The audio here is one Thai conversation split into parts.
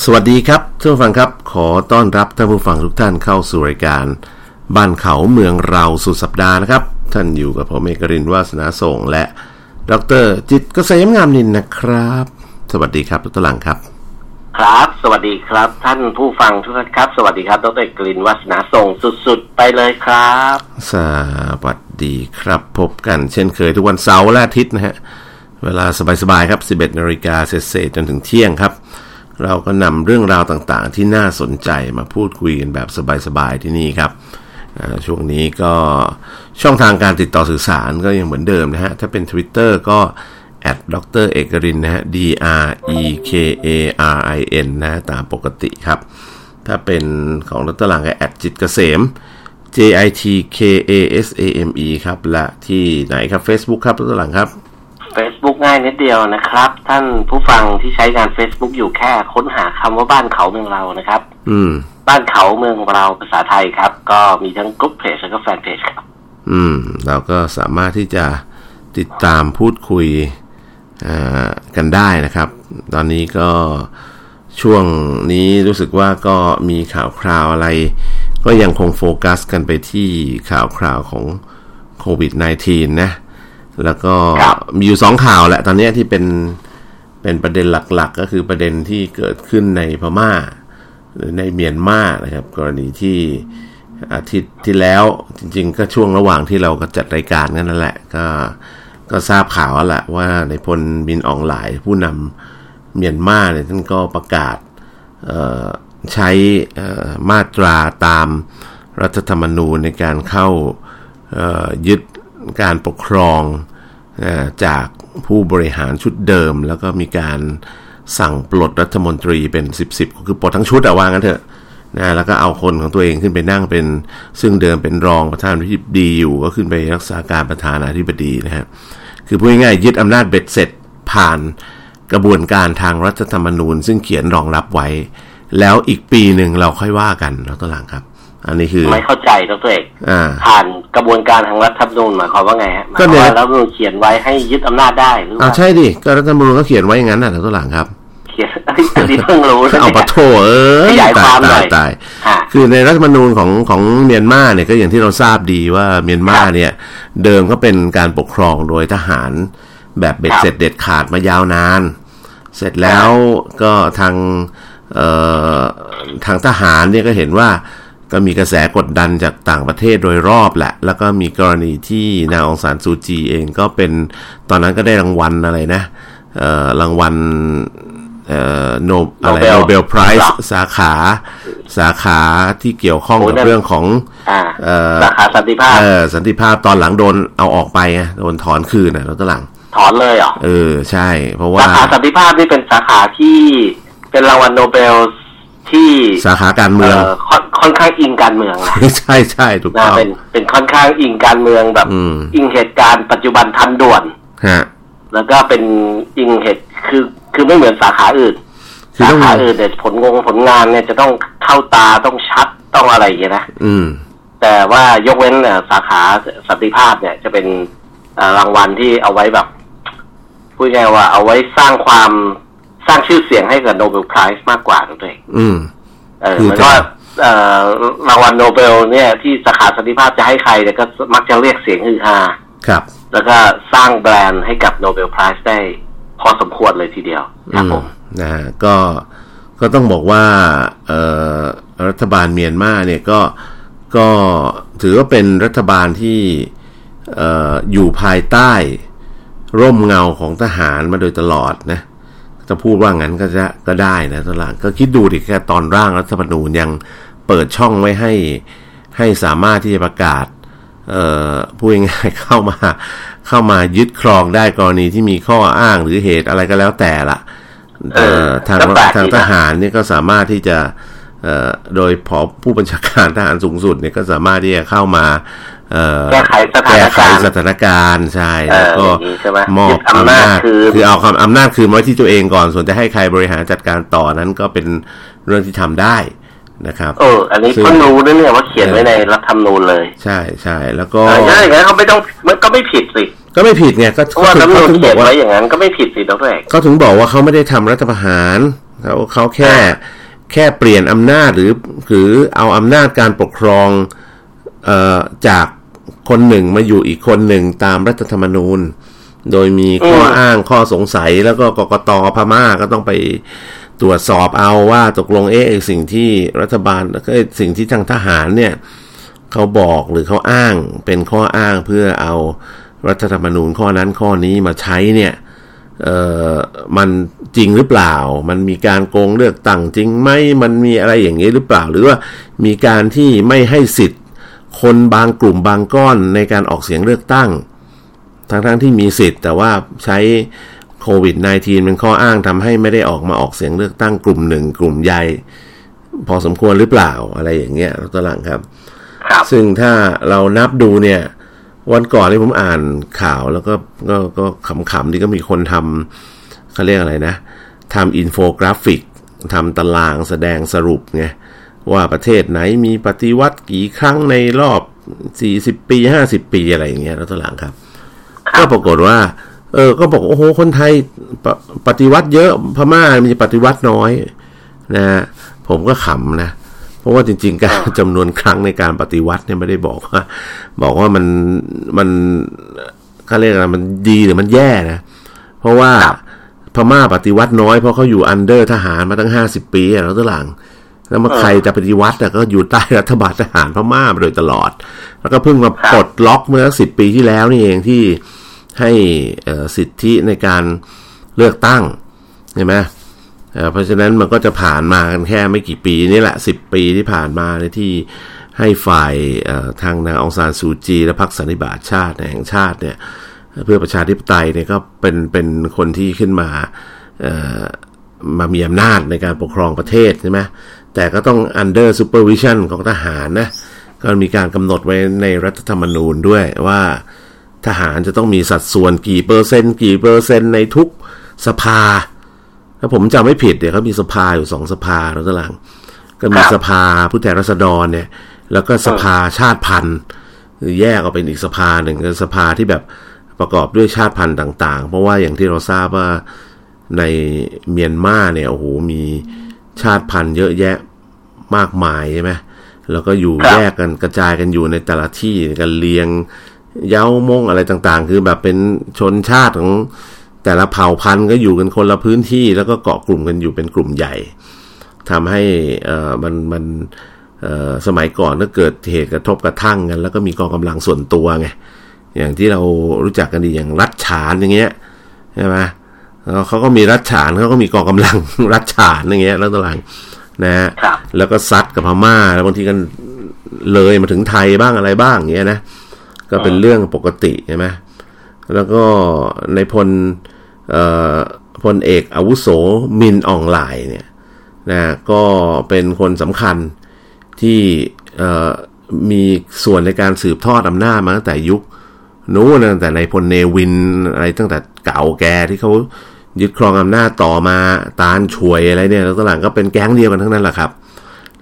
สวัสดีครับท่านผู้ฟังครับ ขอต้อนรับท่านผู้ฟังทุกท่านเข้าสู่รายการ บ้านเขาเมืองเราสุดสัปดาห์นะครับ ท่านอยู่กับผมเอกรินวาสนาส่งและดรจิตเกษมงามนินนะครับ สวัสดีครับทุกท่านครับ ครับ สวัสดีครับ ท่านผู้ฟังทุกท่านครับ สวัสดีครับดรกลินวัฒนาส่งสุดๆ ไปเลยครับ สวัสดีครับ พบกันเช่นเคยทุกวันเสาร์และอาทิตย์นะฮะเวลาสบายๆครับ 11นาฬิกาเศษๆจนถึงเที่ยงครับ เราก็นำเรื่องราวต่างๆ ที่น่าสนใจมาพูดคุยกันแบบสบายๆที่นี่ครับช่วงนี้ก็ช่องทางการติดต่อสื่อสารก็ยังเหมือนเดิมนะฮะ ถ้าเป็น Twitter ก็แอดดรเอกรินนะฮะ D R E K A R I N นะฮะตามปกติครับ ถ้าเป็นของดรหลังก็แอดจิตเกษม J I T K A S A M E ครับ และที่ไหนครับ Facebook ครับดรหลังครับ Facebook ง่ายนิดเดียวนะครับ ท่านผู้ฟังที่ใช้งาน Facebook อยู่แค่ค้นหาคำว่าบ้านเขาเมืองเรานะครับ อืม บ้านเขาเมืองเราภาษาไทยครับ ก็มีทั้งกลุ่มเพจแล้วก็แฟนเพจครับ อืม เราก็สามารถที่จะติดตามพูดคุยอ่ากันได้นะครับ ตอนนี้ก็ช่วงนี้รู้สึกว่าก็มีข่าวคราวอะไร ก็ยังคงโฟกัสกันไปที่ข่าวคราวของโควิด -19 นะ แล้วก็ครับมีอยู่สองข่าวแหละตอนนี้ที่เป็นเป็นประเด็นหลักๆ ก็คือประเด็นที่เกิดขึ้นในพม่า หรือในเมียนมานะครับ กรณีที่อาทิตย์ที่แล้วจริง ๆ ก็ช่วงระหว่างที่เราก็จัดรายการกันนั่นแหละ ก็ก็ทราบข่าวแล้วแหละว่าในพลบินอองหลายผู้นำเมียนมาเนี่ยท่านก็ประกาศเอ่อใช้เอ่อมาตราตามรัฐธรรมนูญในการเข้าเอ่อยึด การปกครองจากผู้บริหารชุดเดิม แล้วก็มีการสั่งปลดรัฐมนตรีเป็น 10 10ก็คือปลดทั้งชุดอะว่างั้นเถอะนะแล้วก็เอาคนของตัวเองขึ้นไปนั่งเป็น ซึ่งเดิมเป็นรองประธานาธิบดีอยู่ก็ขึ้นไปรักษาการประธานาธิบดีนะฮะคือพูดง่ายๆยึดอำนาจเบ็ดเสร็จผ่านกระบวนการทางรัฐธรรมนูญ ซึ่งเขียนรองรับไว้ แล้วอีกปีหนึ่งเราค่อยว่ากันแล้วตัวหลังครับ อันนี้คือ ไม่เข้าใจดรเอกอ่าผ่านกระบวนการทางรัฐธรรมนูญหมายความว่าไงฮะหมายก็ความเนี่ยว่ารัฐธรรมนูญเขียนไว้ให้ยึดอำนาจได้หรืออ่าว่าใช่ดิก็รัฐธรรมนูญก็เขียนไว้อย่างนั้นน่ะแล้วตัวหลังครับเขียนอันนี้เพิ่งรู้นะเอาปะโถเอ้ยขยายความหน่ตาอยยตายฮะคือในรัฐธรรมนูญของของเมียนมาเนี่ยก็อย่างที่เราทราบดีว่าเมียนมาเนี่ย เดิมก็เป็นการปกครองโดยทหารแบบเบ็ดครับเสร็จเด็ดขาดมายาวนาน เสร็จแล้วก็ทางเอ่อทางทหารเนี่ยก็เห็นว่า ก็มีกระแสกดดันจากต่างประเทศโดยรอบแหละ แล้วก็มีกรณีที่นางองซานซูจีเองก็เป็นตอนนั้นก็ได้รางวัลอะไรนะเอ่อรางวัลเอ่อโนอะไร Nobel โนเบลไพรคส์รับสาขาสาขาที่เกี่ยวข้องโอ้กับนั่นเรื่องของอ่าเอ่อสาขาสันติภาพเออสันติภาพตอนหลังโดนเอาออกไปไงโดนถอนคืนนะแล้วตอนหลัง ถอนเลยเหรอเออใช่ เพราะสาว่าขาสันติภาพนี่เป็นสาขาที่เป็นรางวัลโนเบลที่สาขาการเมืองเอ่อ ค่อนค่อนข้างอิงการเมืองนะใช่ใช่ถูกนะต้องเป็นเป็นค่อนข้างอิงการเมืองแบบอืมอิงเหตุการณ์ปัจจุบันทันด่วนฮะแล้วก็เป็นอิงเหตุคือคือไม่เหมือนสาขาอื่นคือสาต้องขาอื่นเนี่ยผลงงผลงานเนี่ยจะต้องเข้าตาต้องชัดต้องอะไรอย่างเงี้ยนะอืม แต่ว่ายกเว้นเอ่อสาขาสันติภาพเนี่ย จะเป็นเอ่อรางวัลที่เอาไว้แบบพูดง่ายๆว่าเอาไว้สร้างความสร้างชื่อเสียงให้กับ Nobel Prize มากกว่าตัวเอง อืม เออคือเหมือนว่าเอ่อ รางวัลโนเบลเนี่ยที่สาขาสันติภาพจะให้ใครเนี่ยก็มักจะเรียกเสียงฮือฮาครับ แล้วก็สร้างแบรนด์ให้กับ Nobel Prize ได้พอสมควรเลยทีเดียวครับผมนะฮะก็ก็ต้องบอกว่าเอ่อรัฐบาลเมียนมาเนี่ยก็ก็ถือว่าเป็นรัฐบาลที่เอ่ออยู่ภายใต้ร่มเงาของทหารมาโดยตลอดนะ จะพูดว่างั้นก็จะก็ได้นะตอนหลังก็คิดดูดิแค่ตอนร่างรัฐธรรมนูญยังเปิดช่องไว้ให้ให้สามารถที่จะประกาศเอ่อพูดง่ายๆเข้ามาเข้ามายึดครองได้กรณีที่มีข้ออ้างหรือเหตุอะไรก็แล้วแต่ละเออทางก็แปลกดีนะทางทหารเนี่ยก็สามารถที่จะเอ่อโดยผอผู้บัญชาการทหารสูงสุดเนี่ยก็สามารถที่จะเข้ามาเอ่อ แก้ไขสถานแก้ไขการณ์สถานการณ์ใช่เออแล้วก็อย่างนี้ใช่ไหมมอบยึดอำนาจคืนคือเอาความอำนาจคืนไว้ที่ตัวเองก่อน ส่วนจะให้ใครบริหารจัดการต่อนั้นก็เป็นเรื่องที่ทำได้นะครับเอออันนี้ซึ่งเพิ่งรู้นะเนี่ยว่าเขียนไว้ในรัฐธรรมนูญเลย ใช่ใช่แล้วก็เออถ้าอย่างนั้นเขาไม่ต้องมันก็ไม่ผิดสิก็ไม่ผิดไงก็เพราะว่ารัฐธรรมเขานูญถึงบเขีอยกนว่าไว้อย่างนั้นก็ไม่ผิดสิดรเอกเขาถึงบอกว่าเขาไม่ได้ทำรัฐประหารเขาเขาแค่แค่เปลี่ยนอำนาจหรือหรือเอาอำนาจการปกครองเอ่อจาก คนหนึ่งมาอยู่อีกคนหนึ่งตามรัฐธรรมนูญ โดยมีข้ออ้างข้อสงสัยแล้วก็กกตพม่าก็ต้องไปตรวจสอบเอาว่าตกลงเอ๊ะไอ้สิ่งที่รัฐบาลก็สิ่งที่ทางทหารเนี่ยเขาบอกหรือเขาอ้างเป็นข้ออ้างเพื่อเอารัฐธรรมนูญข้อนั้นข้อนี้มาใช้เนี่ยเอ่อมันจริงหรือเปล่า มันมีการโกงเลือกตั้งจริงไหมมันมีอะไรอย่างนี้หรือเปล่า หรือว่ามีการที่ไม่ให้สิทธิ์ คนบางกลุ่มบางก้อนในการออกเสียงเลือกตั้ง ทั้งๆที่มีสิทธิ์ แต่ว่าใช้โควิด -19 เป็นข้ออ้างทำให้ไม่ได้ออกมาออกเสียงเลือกตั้งกลุ่มหนึ่งกลุ่มใหญ่พอสมควรหรือเปล่าอะไรอย่างเงี้ยตลังครับครับซึ่งถ้าเรานับดูเนี่ย วันก่อนที่ผมอ่านข่าวแล้วก็ก็ก็ขำๆที่ก็มีคนทำเขาเรียกอะไรนะทำอินโฟกราฟิกทำตารางแสดงสรุปไง ว่าประเทศไหนมีปฏิวัติกี่ครั้งในรอบ40ปี50ปีอะไรอย่างเงี้ยแล้วตลังครับ ก็ปรากฏว่า เออ ก็บอกโอ้โหคนไทยปปฏิวัติเยอะพม่ามีปฏิวัติน้อยนะฮะผมก็ขำนะเพราะว่าจริง ๆ การจำนวนครั้งในการปฏิวัติเนี่ยไม่ได้บอกว่า บอกว่ามันมันเขาเรียกอะไรมันดีหรือมันแย่นะเพราะว่าพม่าปฏิวัติน้อยเพราะเขาอยู่อันเดอร์ทหารมาตั้งห้าสิบปีอะแล้วตัวหลัง แล้วมาใครจะปฏิวัติก็อยู่ใต้รัฐบาลทหารพม่ามาโดยตลอด แล้วก็เพิ่งมาปลดล็อกเมื่อสิบปีที่แล้วนี่เองที่ให้สิทธิในการเลือกตั้งใช่ไหมเพราะฉะนั้นมันก็จะผ่านมากันแค่ไม่กี่ปีนี่แหละสิบปีที่ผ่านมาในที่ให้ฝ่ายทางนางองซานซูจี และพรรคสันนิบาตชาติแห่งชาติเนี่ยเพื่อประชาธิปไตยเนี่ยก็เป็นเป็นคนที่ขึ้นมามามีอำนาจในการปกครองประเทศใช่ไหม แต่ก็ต้อง under supervision ของทหารนะ ก็มีการกำหนดไว้ในรัฐธรรมนูญด้วยว่าทหารจะต้องมีสัดส่วนกี่เปอร์เซ็นต์กี่เปอร์เซ็นต์ในทุกสภา ถ้าผมจำไม่ผิดเนี่ยเขามีสภาอยู่สองสภาแล้วตลัง ก็มีครับสภาผู้แทนราษฎรเนี่ย แล้วก็สภาชาติพันธุ์คือแยกออกเป็นอีกสภาหนึ่งคือสภาที่แบบประกอบด้วยชาติพันธุ์ต่าง ๆ เพราะว่าอย่างที่เราทราบว่าในเมียนมาเนี่ยโอ้โหมี ชาติพันธุ์เยอะแยะมากมายใช่ไหมแล้วก็อยู่ครับแยกกันกระจายกันอยู่ในแต่ละที่กันเรียง เย้ามงอะไรต่างๆ คือแบบเป็นชนชาติของแต่ละเผ่าพันธุ์ก็อยู่กันคนละพื้นที่ แล้วก็เกาะกลุ่มกันอยู่เป็นกลุ่มใหญ่ทำให้เอ่อมันมันเอ่อสมัยก่อนก็เกิดเหตุกระทบกระทั่งกัน แล้วก็มีกองกำลังส่วนตัวไงอย่างที่เรารู้จักกันดีอย่างรัฐฉานอย่างเงี้ยใช่ไหม แล้วเขาก็มีรัฐฉานเขาก็มีกองกำลังรัฐฉานอย่างเงี้ยแล้วต่างนะฮะครับแล้วก็ซัดกับพม่าแล้วบางทีกันเลยมาถึงไทยบ้างอะไรบ้างอย่างเงี้ยนะก็เป็นเรื่องปกติใช่ไหมแล้วก็ในพลเอ่อพลเอกอาวุโสมินอองไลน์เนี่ยนะก็เป็นคนสำคัญที่เอ่อมีส่วนในการสืบทอดอำนาจมาตั้งแต่ยุคนู้นนะตั้งแต่ในพลเนวินอะไรตั้งแต่เก่าแก่ที่เขา ยึดครองอำนาจต่อมาตาลช่วยอะไรเนี่ย แล้วตอนหลังก็เป็นแก๊งเดียวกันทั้งนั้นแหละครับ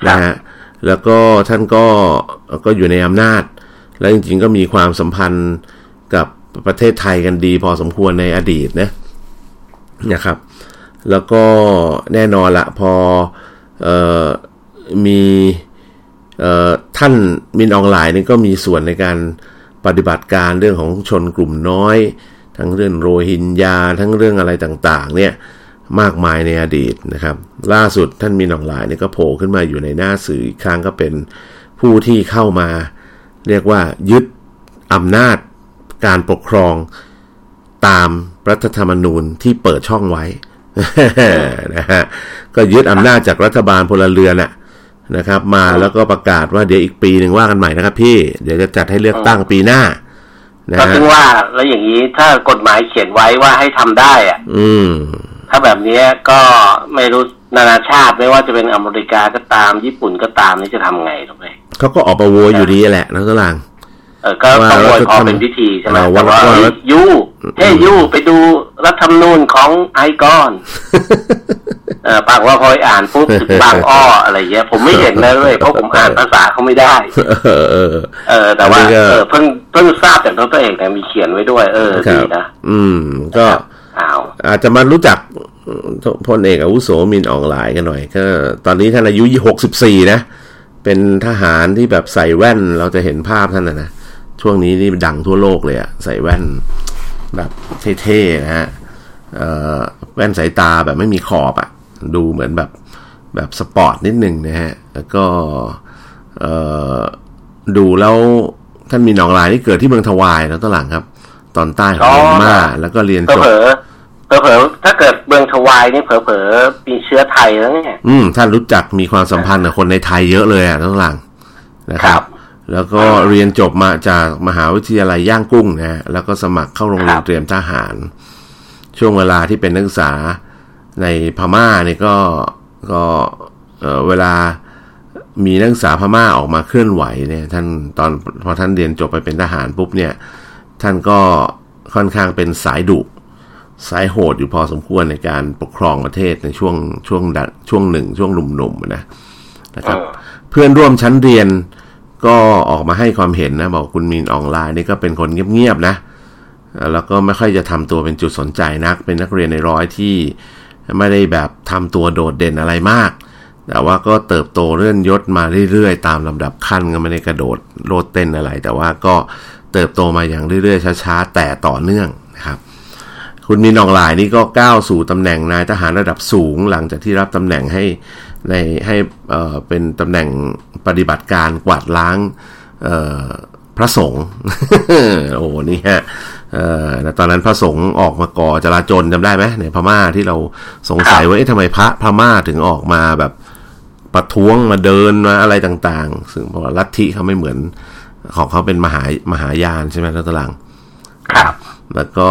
นะฮะแล้วก็ท่านก็ก็อยู่ในอำนาจ แล้วจริงๆก็มีความสัมพันธ์กับประเทศไทยกันดี พอสมควรในอดีตนะนะครับ แล้วก็แน่นอนละพอเออมีเอ่อท่านมินออนไลน์นี่ก็มีส่วนในการปฏิบัติการเรื่องของชนกลุ่มน้อย ทั้งเรื่องโรฮิงญาทั้งเรื่องอะไรต่างๆ เนี่ยมากมายในอดีตนะครับ ล่าสุดท่านมีนองหลายเนี่ยก็โผล่ขึ้นมาอยู่ในหน้าสื่ออีกครั้งก็เป็นผู้ที่เข้ามา เรียกว่ายึดอำนาจการปกครองตามรัฐธรรมนูญที่เปิดช่องไว้นะฮะก็ยึดอำนาจจากรัฐบาลพลเรือนน่ะนะครับ มาแล้วก็ประกาศว่าเดี๋ยวอีกปีหนึ่งว่ากันใหม่นะครับพี่ เดี๋ยวจะจัดให้เลือกตั้งปีหน้า ก็ฮะถึงว่าแล้วอย่างนี้ถ้ากฎหมายเขียนไว้ว่าให้ทำได้อะอืม ถ้าแบบเนี้ยก็ไม่รู้นานาชาติไม่ว่าจะเป็นอเมริกาก็ตาม ญี่ปุ่นก็ตามนี่จะทำไงถูกไหมเขาก็ออกมาโวยอยู่ดีแหละนักตลางเออก็ต้องโวยพอเป็นพิธีใช่ไหมเออวันแต่ว่าวันเฮ้ยยูเฮ้ยยูไปดูรัฐธรรมนูญของไอคอนเออ ปากว่าพออ่านปุ๊บถึงบางอ้ออะไรเงี้ย ผมไม่เห็นนะเลยเพราะผมอ่านภาษาเขาไม่ได้ เออเออเออแต่ว่าอันนี้ก็เออเพิ่งเพิ่งทราบจากดรเอกเนี่ยมีเขียนไว้ด้วย เออครัดีบนะอืม ก็อ้าวอาจจะมารู้จักพลเอกอาวุโสมินอองหลายกันหน่อย ก็ตอนนี้ท่านอายุหกสิบสี่นะ เป็นทหารที่แบบใส่แว่นเราจะเห็นภาพท่านนะนะช่วงนี้นี่ดังทั่วโลกเลยอะใส่แว่นแบบเท่ๆนะฮะแว่นสายตาแบบไม่มีขอบอะ ดูเหมือนแบบแบบสปอร์ตนิดหนึ่งนะฮะ แล้วก็ดูแล้วท่านมีนองลายที่เกิดที่เมืองทวายแล้วตอนหลังครับ ตอนใต้ของเมียนมาแล้วก็เรียนจบเผลอถ้าเกิดเมืองทวายนี่เผลออมีเชื้อไทยแล้วเนี่ยอืมท่านรู้จักมีความสัมพันธ์กับคนในไทยเยอะเลยอะทั้งหลังนะครับ แล้วก็เรียนจบมาจากมหาวิทยาลัยย่างกุ้งนะแล้วก็สมัครเข้าโรงเรียนเตรียมทหาร ช่วงเวลาที่เป็นนักศึกษา ในพม่านี่ก็ก็เเวลามีนักศึกษาพม่าออกมาเคลื่อนไหวเนี่ยท่านตอนพอท่านเรียนจบไปเป็นทหารปุ๊บเนี่ยท่านก็ค่อนข้างเป็นสายดุสายโหดอยู่พอสมควรในการปกครองประเทศในช่วงช่วงช่วงหนึ่ง ช่วงหนุ่มๆนะนะครับ เพื่อนร่วมชั้นเรียนก็ออกมาให้ความเห็นนะ บอกคุณมีนออนไลน์นี่ก็เป็นคนเงียบๆนะ แล้วก็ไม่ค่อยจะทำตัวเป็นจุดสนใจนัก เป็นนักเรียนในร้อยที่ ไม่ได้แบบทำตัวโดดเด่นอะไรมาก แต่ว่าก็เติบโตเลื่อนยศมาเรื่อยๆ ตามลำดับขั้นก็ไม่ได้กระโดดโลดเต้นอะไร แต่ว่าก็เติบโตมาอย่างเรื่อยๆ ช้าๆ แต่ต่อเนื่องนะครับ คุณมินองหลายนี่ก็ก้าวสู่ตำแหน่งนายทหารระดับสูง หลังจากที่รับตำแหน่งให้ในให้เอ่อเป็นตำแหน่งปฏิบัติการกวาดล้างเอ่อพระสงฆ์โอ้นี่ฮะ เอ่อตอนนั้นพระสงฆ์ออกมาก่อจราจนจำได้ไหมในพม่าที่เราสงสัยว่าเอ๊ะทำไมพระพม่าถึงออกมาแบบประท้วงมาเดินมาอะไรต่าง ๆ ซึ่งเพราะลัทธิเขาไม่เหมือนของเขาเป็นมหามหายานใช่ไหมรัตลังครับแล้วก็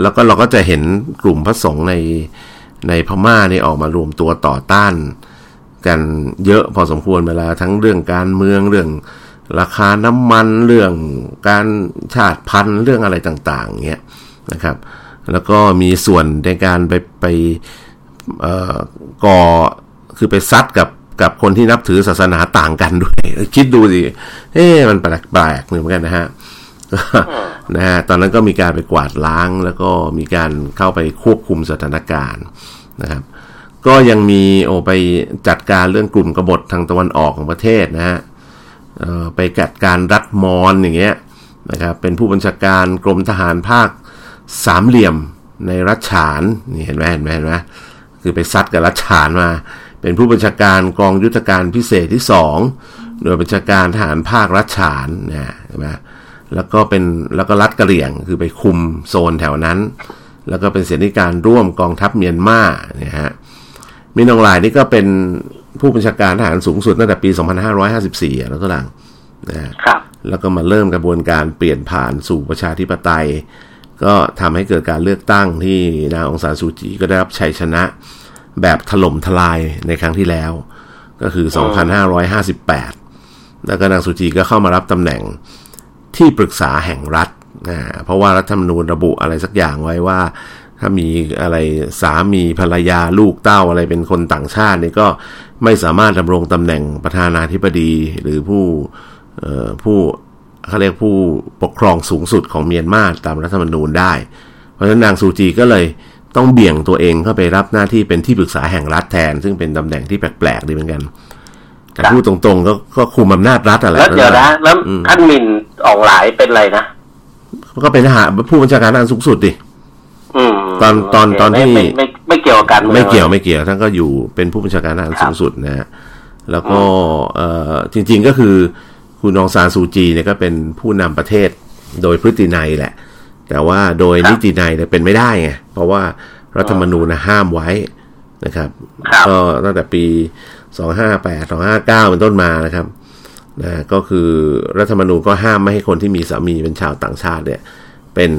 แล้วก็เราก็จะเห็นกลุ่มพระสงฆ์ในในพม่านี่ออกมารวมตัวต่อต้าน กันเยอะพอสมควรเวลาทั้งเรื่องการเมืองเรื่อง ราคาน้ำมันเรื่องการชาติพันธุ์เรื่องอะไรต่างๆเงี้ยนะครับ แล้วก็มีส่วนในการไปไปก่อคือไปซัดกับกับคนที่นับถือศาสนาต่างกันด้วย คิดดูสิเอ๊มันแปลกๆเหมือนกันนะฮะนะฮะตอนนั้นก็มีการไปกวาดล้างแล้วก็มีการเข้าไปควบคุมสถานการณ์นะครับ ก็ยังมีโอไปจัดการเรื่องกลุ่มกบฏทางตะวันออกของประเทศนะฮะ ไปจัดการรัฐมอนอย่างเงี้ยนะครับเป็นผู้บัญชาการกรมทหารภาคสามเหลี่ยมในรัชฉานนี่เห็นไหมเห็นไหมเห็นไหมคือไปซัดกับรัชฉานมา เป็นผู้บัญชาการกองยุทธการพิเศษที่สองโดยบัญชาการทหารภาครัชฉานนะเห็นไหมแล้วก็เป็นแล้วก็รัดกระเหลี่ยงคือไปคุมโซนแถวนั้น แล้วก็เป็นเสนาธิการร่วมกองทัพเมียนมาเนี่ยฮะ มินองลายนี่ก็เป็นผู้บัญชาการทหารสูงสุดตั้งแต่ปี 2554 แล้วก็หลังนะครับแล้วก็มาเริ่มกระบวนการเปลี่ยนผ่านสู่ประชาธิปไตย ก็ทำให้เกิดการเลือกตั้งที่นางองซานซูจีก็ได้รับชัยชนะแบบถล่มทลายในครั้งที่แล้ว ก็คือ 2558 แล้วก็นางซูจีก็เข้ามารับตำแหน่งที่ปรึกษาแห่งรัฐนะเพราะว่ารัฐธรรมนูญระบุอะไรสักอย่างไว้ว่า ถ้ามีอะไรสามีภรรยาลูกเต้าอะไรเป็นคนต่างชาตินี่ก็ไม่สามารถดำรงตำแหน่งประธานาธิบดีหรือผู้ผู้เขาเรียกผู้ปกครองสูงสุดของเมียนมาตามรัฐธรรมนูญได้ เพราะฉะนั้นนางซูจีก็เลยต้องเบี่ยงตัวเองเข้าไปรับหน้าที่เป็นที่ปรึกษาแห่งรัฐแทน ซึ่งเป็นตำแหน่งที่แปลกๆดีเหมือนกันแต่พูดตรงๆก็ก็คุมอำนาจรัฐอะไรแล้วเดี๋ยวนะแล้วท่านมินออกหลายเป็นอะไรนะก็เป็นทหารผู้บัญชาการทหารสูงสุดดิ ตอนตอนตอนที่ไม่ไม่ไม่เกี่ยวกันไม่เกี่ยวไม่เกี่ยวท่านก็อยู่เป็นผู้บัญชาการทหารสูงสุดนะฮะแล้วก็เออจริง ๆก็คือคุณนองซานซูจีเนี่ยก็เป็นผู้นำประเทศโดยพฤตินัยแหละ แต่ว่าโดยนิตินัยเนี่ยเป็นไม่ได้ไงเพราะว่ารัฐธรรมนูญห้ามไว้นะครับก็ตั้งแต่ปีสองห้าแปดสองห้าเก้าเป็นต้นมานะครับนะก็คือรัฐธรรมนูญก็ห้ามไม่ให้คนที่มีสามีเป็นชาวต่างชาติเนี่ย เป็น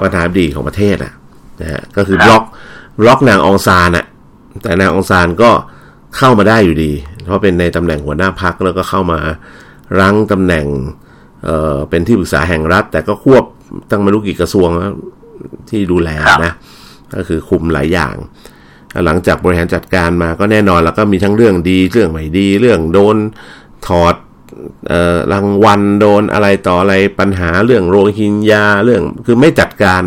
ประธานาธิบดีของประเทศอะ นะฮะก็คือบล็อกบล็อกนางองซานอะแต่นางองซานก็เข้ามาได้อยู่ดี เพราะเป็นในตำแหน่งหัวหน้าพักแล้วก็เข้ามารั้งตำแหน่งเอ่อเป็นที่ปรึกษาแห่งรัฐ แต่ก็ควบตั้งไม่รู้กี่กระทรวงที่ดูแลนะก็คือคุมหลายอย่าง หลังจากบริหารจัดการมาก็แน่นอนแล้วก็มีทั้งเรื่องดีเรื่องไม่ดี เรื่องโดนถอดรางวัลโดนอะไรต่ออะไรปัญหาเรื่องโรฮิงญาเรื่องคือไม่จัดการ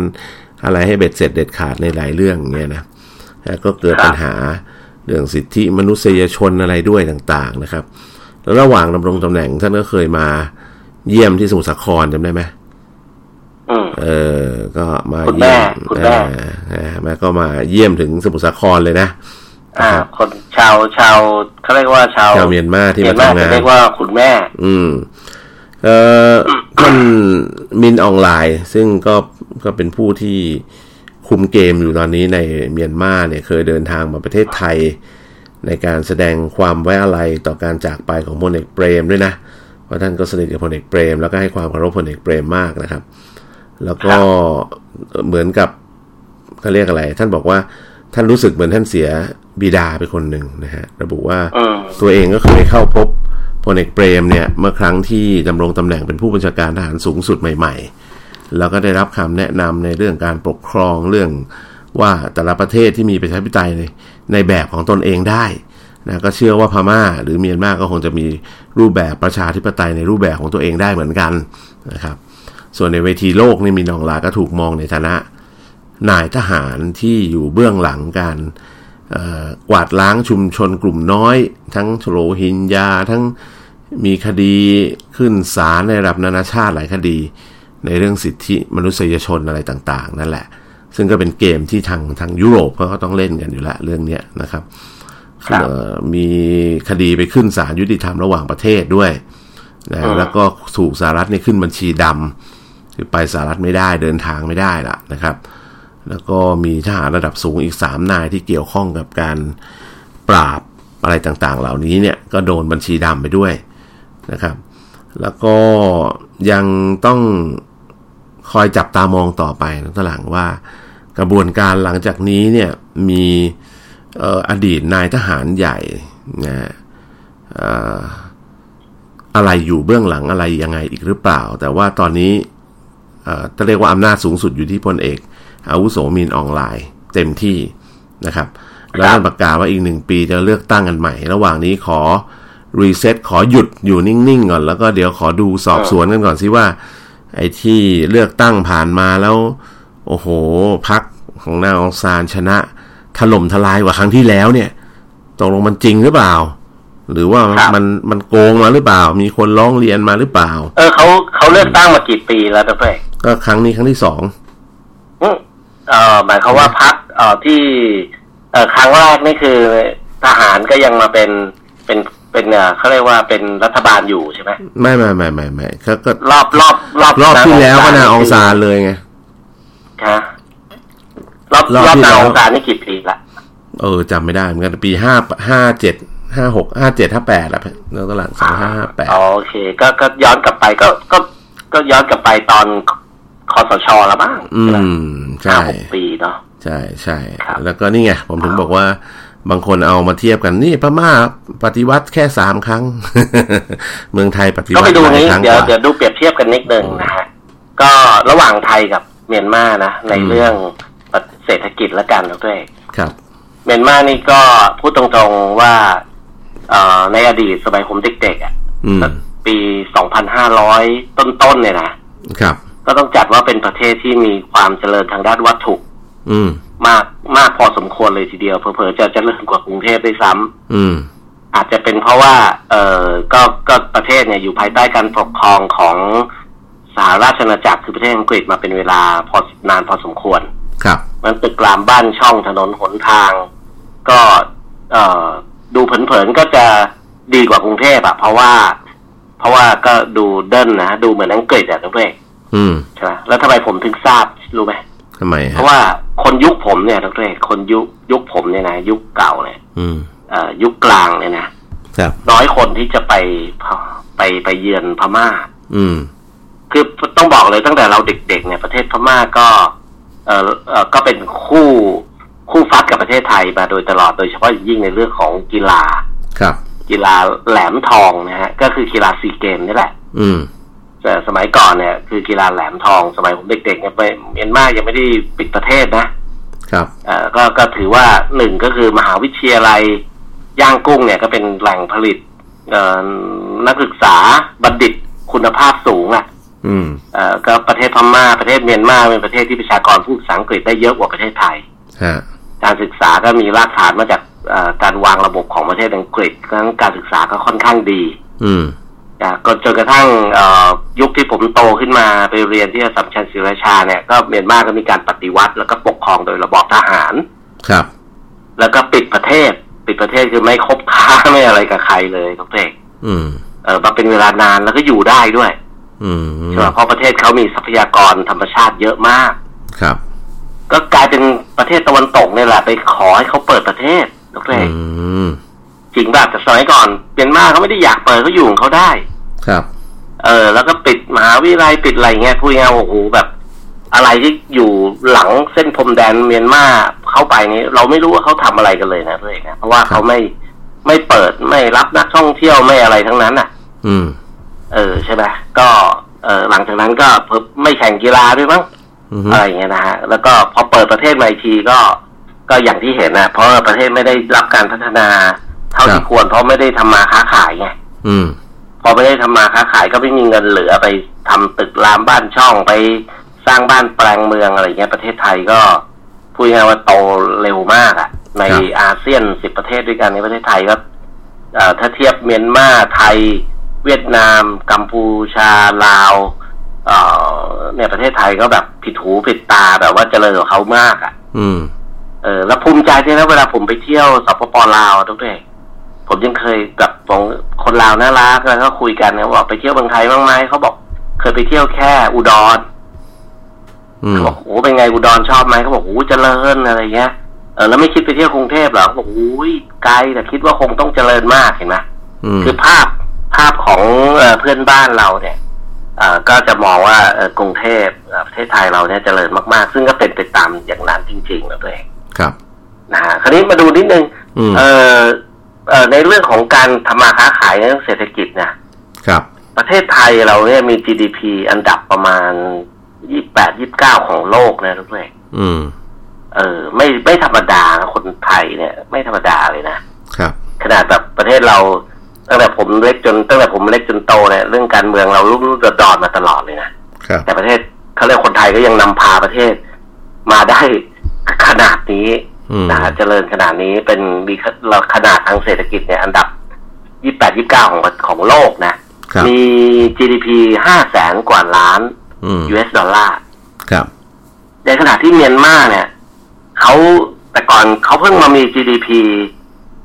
อะไรให้เบ็ดเสร็จเด็ดขาดในหลายเรื่องเงี้ยนะนะก็เกิดปัญหาเรื่องสิทธิมนุษยชนอะไรด้วยต่างๆนะครับ แล้วระหว่างดำรงตำแหน่งท่านก็เคยมาเยี่ยมที่สมุทรสาครจำได้ไหมอืมเออ ก็มาคุณแม่เยี่ยมคุณแม่อ่าแม่ก็มาเยี่ยมถึงสมุทรสาครเลยนะ อ่า คนชาวชาวเขาเรียกว่าชาวชาวเมียนมาที่เมีมายนมาทำงาจะนเรียกว่าคุณแม่ อืม เอ่อท่าน มินออนไลน์ ซึ่งก็ก็เป็นผู้ที่คุมเกมอยู่ตอนนี้ในเมียนมาเนี่ยเคยเดินทางมาประเทศไทย ในการแสดงความไว้อาลัยต่อการจากไปของพลเอกเปรมด้วยนะเพราะท่านก็สนิทกับพลเอกเปรม แล้วก็ให้ความเคารพพลเอกเปรมมากนะครับ แล้วก็เหมือนกับเขาเรียกอะไร ท่านบอกว่าท่านรู้สึกเหมือนท่านเสียบิดาไปคนหนึ่งนะฮะระบุว่าอืมตัวเองก็เคยเข้าพบ พลเอกเปรมเนี่ยเมื่อครั้งที่ดำรงตำแหน่งเป็นผู้บัญชาการทหารสูงสุดใหม่ ๆ แล้วก็ได้รับคำแนะนำในเรื่องการปกครองเรื่องว่าแต่ละประเทศที่มีประชาธิปไตยในในแบบของตนเองได้นะก็เชื่อว่าพม่าหรือเมียนมาก็คงจะมีรูปแบบประชาธิปไตยในรูปแบบของตัวเองได้เหมือนกันนะครับส่วนในเวทีโลกนี่มีนองลาก็ถูกมองในฐานะนายทหารที่อยู่เบื้องหลังการกวาดล้างชุมชนกลุ่มน้อย ทั้งโรฮิงญาทั้ง มีคดีขึ้นศาลในระดับนานาชาติหลายคดี ในเรื่องสิทธิมนุษยชนอะไรต่างๆ นั่นแหละ ซึ่งก็เป็นเกมที่ทางทางยุโรปเขาก็ต้องเล่นกันอยู่แล้วเรื่องเนี้ยนะครับครับเอ่อมีคดีไปขึ้นศาลยุติธรรมระหว่างประเทศด้วยนะแล้วก็ถูกสหรัฐนี่ขึ้นบัญชีดำคือไปสหรัฐไม่ได้เดินทางไม่ได้ละนะครับ แล้วก็มีทหารระดับสูงอีกสามนายที่เกี่ยวข้องกับการปราบอะไรต่างๆ เหล่านี้เนี่ยก็โดนบัญชีดำไปด้วย นะครับ แล้วก็ยังต้องคอยจับตามองต่อไปนะตหลังว่ากระบวนการหลังจากนี้เนี่ยมีอดีตนายทหารใหญ่นะเอ่ออะไรอยู่เบื้องหลังอะไรยังไงอีกหรือเปล่า แต่ว่าตอนนี้จะเรียกว่าอำนาจสูงสุดอยู่ที่พลเอก อาวุโสมินอ่องหล่ายเต็มที่นะครับ แล้วประกาศว่าอีกหนึ่งปีจะเลือกตั้งกันใหม่ ระหว่างนี้ขอ reset ขอหยุดอยู่นิ่งๆก่อน แล้วก็เดี๋ยวขอดูสอบสวนกันก่อนสิว่า ไอ้ที่เลือกตั้งผ่านมาแล้ว โอ้โหพรรคของนางอองซานชนะ ถล่มทลายกว่าครั้งที่แล้วเนี่ยตกลงมันจริงหรือเปล่า หรือว่าครับมันมันโกงมาหรือเปล่า มีคนร้องเรียนมาหรือเปล่า เออเขาเขาเลือกตั้งมากี่ปีแล้วนะเพื่อนก็ครั้งนี้ครั้งที่สองอืมเอ่อหมายความว่าพักเอ่อที่เอ่อครั้งแรกนี่คือทหารก็ยังมาเป็นเป็น เป็นเอ่อเขาเรียกว่าเป็นรัฐบาลอยู่ใช่ไหมไม่ไม่ไม่ไม่ไม่ก็ก็รอบรอบรอบรอบที่แล้วก็นางองซานเลยไงฮะรอบรอบรอบที่นางแล้วองซานนี่กี่ปีละเออจำไม่ได้เหมือนกันปีห้าห้าเจ็ดห้าหกห้าเจ็ดห้าแปดแล้วแล้วตลาดสองห้าห้าแปดอ๋อโอเค ก็ก็ย้อนกลับไปก็ก็ก็ย้อนกลับไปตอนคอสชแล้วบ้างอืใช่ไหมมใช่ห้าหกปีเนาะใช่ใช่ครับแล้วก็นี่ไง ผมถึงบอกว่า บางคนเอามาเทียบกันนี่พม่าปฏิวัติแค่สามครั้ง เมืองไทยปฏิก็วัไปติดูหลายนี้ครั้งเดี๋ยวกว่าเดี๋ยวดูเปรียบเทียบกันนิดนึงนะฮะก็ระหว่างไทยกับเมียนมานะในอืมเรื่องเศรษฐกิจและกันนะด้วยครับ เมียนมานี่ก็พูดตรงๆว่าเอ่อในอดีตสมัยผมเด็กๆอะอืมปี2,500ต้นๆเนี่ยนะครับ ก็ต้องจัดว่าเป็นประเทศที่มีความเจริญทางด้านวัตถุ อืม มากมากพอสมควรเลยทีเดียวเผลอๆจะเจริญกว่ากรุงเทพด้วยซ้ำอืม อาจจะเป็นเพราะว่า เออก็ก็ประเทศเนี่ยอยู่ภายใต้การปกครองของสหราชอาณาจักรคือประเทศอังกฤษมาเป็นเวลาพอนานพอสมควร ครับ มันตึกรามบ้านช่องถนนหนทาง ก็เอ่อดูเผินๆก็จะดีกว่ากรุงเทพอะเพราะว่า เพราะว่าก็ดูเดินนะดูเหมือนอังกฤษอะทุกเพื่อนอืมใช่ไหมแล้วทำไมผมถึงทราบรู้ไหมทำไมเพฮะราะว่า คนยุคผมเนี่ยทุกเพื่อนคนยุคยุคผมเนี่ยนะยุคเก่าเนี่ยอืมเอ่อยุคกลางเนี่ยนะครับน้อยคนที่จะไปไปไปเยือนพม่า อืม คือต้องบอกเลยตั้งแต่เราเด็กๆเนี่ยประเทศพม่าก็ เออเออก็เป็นคู่คู่ฟัดกับประเทศไทยมาโดยตลอดโดยเฉพาะอย่างยิ่งในเรื่องของกีฬา ครับ กีฬาแหลมทองนะฮะ ก็คือกีฬาซีเกมนี่แหละ อืม แต่สมัยก่อนเนี่ย คือกีฬาแหลมทอง สมัยผมเด็กๆเนี่ยไปเมียนมายังไม่ได้ปิดประเทศนะ ครับเออก็ก็ถือว่าหนึ่งก็คือมหาวิทยาลัยย่างกุ้งเนี่ยก็เป็นแหล่งผลิตเอ่อนักศึกษาบัณฑิตคุณภาพสูงอะ อืมเอ่อก็ประเทศพม่าประเทศเมียนมาเป็นประเทศที่ประชากรพูดภาษาอังกฤษได้เยอะกว่าประเทศไทยฮะการศึกษาก็มีรากฐานมาจากเอ่อการวางระบบของประเทศอังกฤษเพราะฉะนั้นการศึกษาก็ค่อนข้างดี อืม นะก็จนกระทั่งเอ่อยุคที่ผมโตขึ้นมาไปเรียนที่อัสสัมชัญศรีราชาเนี่ยก็เมียนมาก็มีการปฏิวัติ แล้วก็ปกครองโดยระบอบทหารครับ แล้วก็ปิดประเทศ ปิดประเทศคือไม่คบค้าไม่อะไรกับใครเลยทุกเองอืมเออมาเป็นเวลานานแล้วก็อยู่ได้ด้วย อืมใช่ไหมเพราะประเทศเขามีทรัพยากรธรรมชาติเยอะมากครับ ก็กลายเป็นประเทศตะวันตกเนี่ยแหละไปขอให้เขาเปิดประเทศทุกเออืงม จริงแบบแต่สมัยก่อนเมียนมาเขาไม่ได้อยากเปิดเขาอยู่ของเขาได้ ครับ เออ แล้วก็ปิดมหาวิทยาลัยปิดอะไรเงี้ยพูดง่ายๆโอ้โหแบบ อะไรที่อยู่หลังเส้นพรมแดนเมียนมาเข้าไปนี้ เราไม่รู้ว่าเขาทำอะไรกันเลยนะเพื่อนนะเพราะว่าเขาไม่ไม่เปิดไม่รับนักท่องเที่ยวไม่อะไรทั้งนั้นอะ อืม เออใช่ไหมก็เออหลังจากนั้นก็เพิ่มไม่แข่งกีฬาด้วยมั้งอืมอะไรอย่างเงี้ยนะฮะแล้วก็พอเปิดประเทศมาอีกทีก็ก็อย่างที่เห็นนะเพราะว่าประเทศไม่ได้รับการพัฒนา เท่าที่ควรเพราะไม่ได้ทำมาค้าขายไงอืม พอไม่ได้ทำมาค้าขายก็ไม่มีเงินเหลือไปทำตึกรามบ้านช่องไปสร้างบ้านแปลงเมืองอะไรเงี้ยประเทศไทยก็พูดง่ายๆว่าโตเร็วมากอะในครับอาเซียนสิบประเทศด้วยกันในประเทศไทยก็เอ่อถ้าเทียบเมียนมาไทย เวียดนาม กัมพูชาลาวเอ่อเนี่ยประเทศไทยก็แบบผิดหูผิดตาแบบว่าเจริญกว่าเขามากอะอืม เออแล้วภูมิใจด้วยนะเวลาผมไปเที่ยวสปปลาวทุกท่าน ผมยังเคยกับของคนลาวน่ารักแล้วก็คุยกันนะบอกไปเที่ยวเมืองไทยบ้างไหมเขาบอก เคยไปเที่ยวแค่อุดรอืมเขาบอกโอ้เป็นไงอุดรชอบไหมเขาบอกโอ้เจริญอะไรเงี้ยเออแล้วไม่คิดไปเที่ยวกรุงเทพเหรอเขาบอกโอ้ยไกลแต่คิดว่าคงต้องเจริญมากเห็นไหมอืมคือภาพภาพของเอ่อเพื่อนบ้านเราเนี่ยเอ่อก็จะมองว่าเอ่อกรุงเทพเอ่อประเทศไทยเราเนี่ยเจริญมากๆ ซึ่งก็เป็นไปตามอย่างนั้นจริงๆนะตัวเองครับนะฮะคราวนี้มาดูนิดนึงอืมเออเออ ในเรื่องของการทำมาค้าขายในเรื่องเศรษฐกิจนะครับ ประเทศไทยเราเนี่ยมี GDP อันดับประมาณยี่แปดยี่เก้าของโลกนะทุกท่านอืม เออ ไม่ไม่ธรรมดานะคนไทยเนี่ย ไม่ธรรมดาเลยนะครับ ขนาดแบบประเทศเราตั้งแต่ผมเล็กจนตั้งแต่ผมเล็กจนโตเนี่ยเรื่องการเมืองเรารุ่มรุ่มดอนมาตลอดเลยนะครับแต่ประเทศเขาเรียกคนไทยก็ยังนำพาประเทศ มาได้ขนาดนี้อืม นะฮะเจริญขนาดนี้เป็นมีขนาดทางเศรษฐกิจเนี่ยอันดับ28 29ของของโลกนะครับมี GDP 5แสนกว่าล้านอืม US ดอลลาร์ครับในขณะที่เมียนมาเนี่ยเขาแต่ก่อนเขาเพิ่งมามี GDP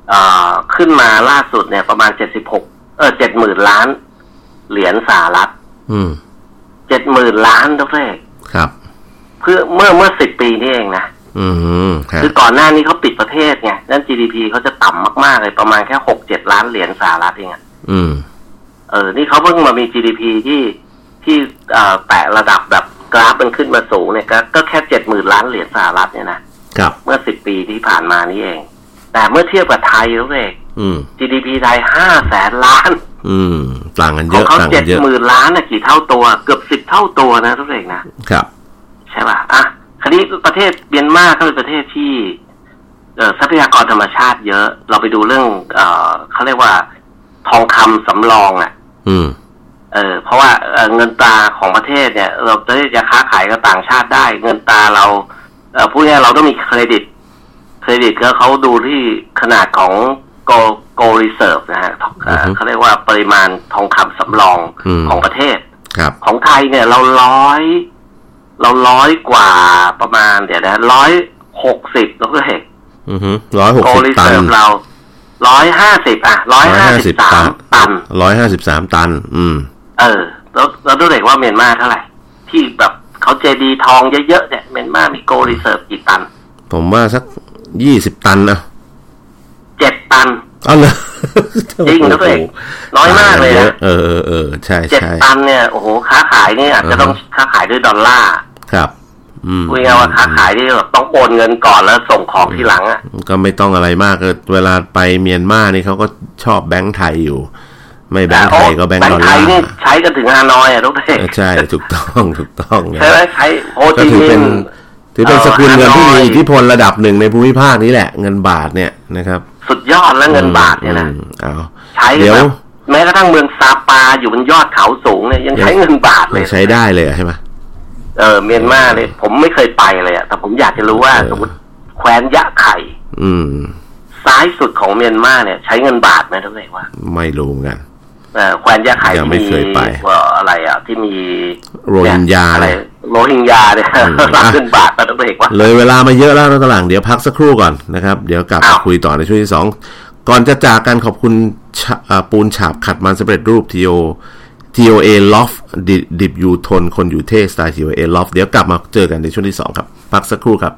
เอ่อขึ้นมาล่าสุดเนี่ยประมาณ76เออ70,000ล้าน เหรียญสหรัฐอืม70,000ล้านทุกท่านครับ เพื่อเมื่อเมื่อ10ปีนี่เองนะอืม ครับคือก่อนหน้านี้เขาปิดประเทศไงนั่น GDP เขาจะต่ำมากๆเลยประมาณแค่หกเจ็ดล้านเหรียญสหรัฐเองอะอืมเออ นี่เขาเพิ่งมามี GDP ที่ที่เอ่อแตะระดับแบบกราฟมันขึ้นมาสูงเนี่ยก็ก็แค่เจ็ดหมื่นล้านเหรียญสหรัฐเนี่ยนะครับเมื่อสิบปีที่ผ่านมานี้เอง แต่เมื่อเทียบกับไทยแล้วเองอืม GDP ไทยห้าแสนล้าน อืม ต่างกันขเยองอะเขาต่างเจ็กัดนเยอะหมื่นล้านนะกี่เท่าตัว เกือบสิบเท่าตัวนะทุกเองนะครับ ใช่ป่ะอะ คราวนี้ประเทศเมียนมาก็เป็นประเทศที่เอ่อทรัพยากรธรรมชาติเยอะ เราไปดูเรื่อง เอ่อเขาเรียกว่า ทองคำสำรองอะ อืม เออ เพราะว่าเอ่อเงินตราของประเทศเนี่ย เราประเทศจะค้าขายกับต่างชาติได้ เงินตราเราเอ่อพูดง่ายๆเราต้องมีเครดิต เครดิตก็เขาดูที่ขนาดของโกโกรีเซิร์ฟนะฮะเอ่ออือฮึเขาเรียกว่าปริมาณทองคำสำรองอืมของประเทศ ครับ ของไทยเนี่ยเราร้อย เราร้อยกว่าประมาณ เดี๋ยวนะร้อยหกสิบแล้วก็เห็นอือฮึร้อยหกโกสิบลิตัเซินร์ฟเราร้อยห้าสิบอะร้อยห้าสิบสามตันร้อยห้าสิบสามตัน อืม เออ แล้วแล้วดูเด็กว่าเมียนมาเท่าไหร่ ที่แบบเขาเจดีย์ทองเยอะๆเนี่ยเมียนมามี gold reserve กี่ตัน ผมว่าสักยี่สิบตันนะเจ็ดตันเอาเลยจริงนะตัวเองน้อยมากเลยนะเออเออเออใช่เจ็ดใช่ตันเนี่ยโอ้โหค้าขายนี่อาจจะต้องค้าขายด้วยดอลลาร์ ครับอืมพูดง่ายๆว่าค้าขายที่แบบต้องโอนเงินก่อนแล้วส่งของทีหลังอะ ก็ไม่ต้องอะไรมากก็เวลาไปเมียนมานี่เขาก็ชอบแบงค์ไทยอยู่ ไม่แบงค์ไทยก็แบงค์ดอลไทลายร์นี่ใช้กันถึงฮานอยอะทุกท่านเออใช่ถูกต้องถูกต้องนะใช่ไหมใช้โฮก็จิถือมิเป็นนห์ถือเป็นเอ่อสกุลเงินที่ฮานอยมีอิทธิพลระดับหนึ่งในภูมิภาคนี้แหละ เงินบาทเนี่ยนะครับ สุดยอดแล้วเงินบาทเนี่ยนะอืมเอาใช้เดี๋ยวแบบแม้กระทั่งเมืองซาปาอยู่บนยอดเขาสูงเนี่ยยังใช้เงินบาทเลยัยงใช้ได้เลยใช่ไหม เออเมียนมาเนี่ยผมไม่เคยไปเลยอะแต่ผมอยากจะรู้ว่าเออสมมติแคว้นยะไข่อืมซ้ายสุดของเมียนมาเนี่ย ใช้เงินบาทไหมท่านเอกว่า ไม่รู้เหมือนกันเอ่อแคว้นยะไข่ยังที่ไม่มีเคยไปเอ่ออะไรอะ ที่มีโรฮิงญาอะไรเลยโรฮิงญาเนี่ยอืมรับเงินบาทมาท่านเอกว่าเลยเวลามาเยอะแล้วนะตอนหลังเดี๋ยวพักสักครู่ก่อนนะครับ เดี๋ยวกลับมาอ้าวคุยต่อในช่วงที่สองก่อนจะจากกันขอบคุณชะอ่าปูนฉาบขัดมันสำเร็จรูป TO TOA Loft ดิดิบอยู่ทนคนอยู่เท่สไตล์ TOA Loft เดี๋ยวกลับมาเจอกันในช่วงที่สองครับ พักสักครู่ครับ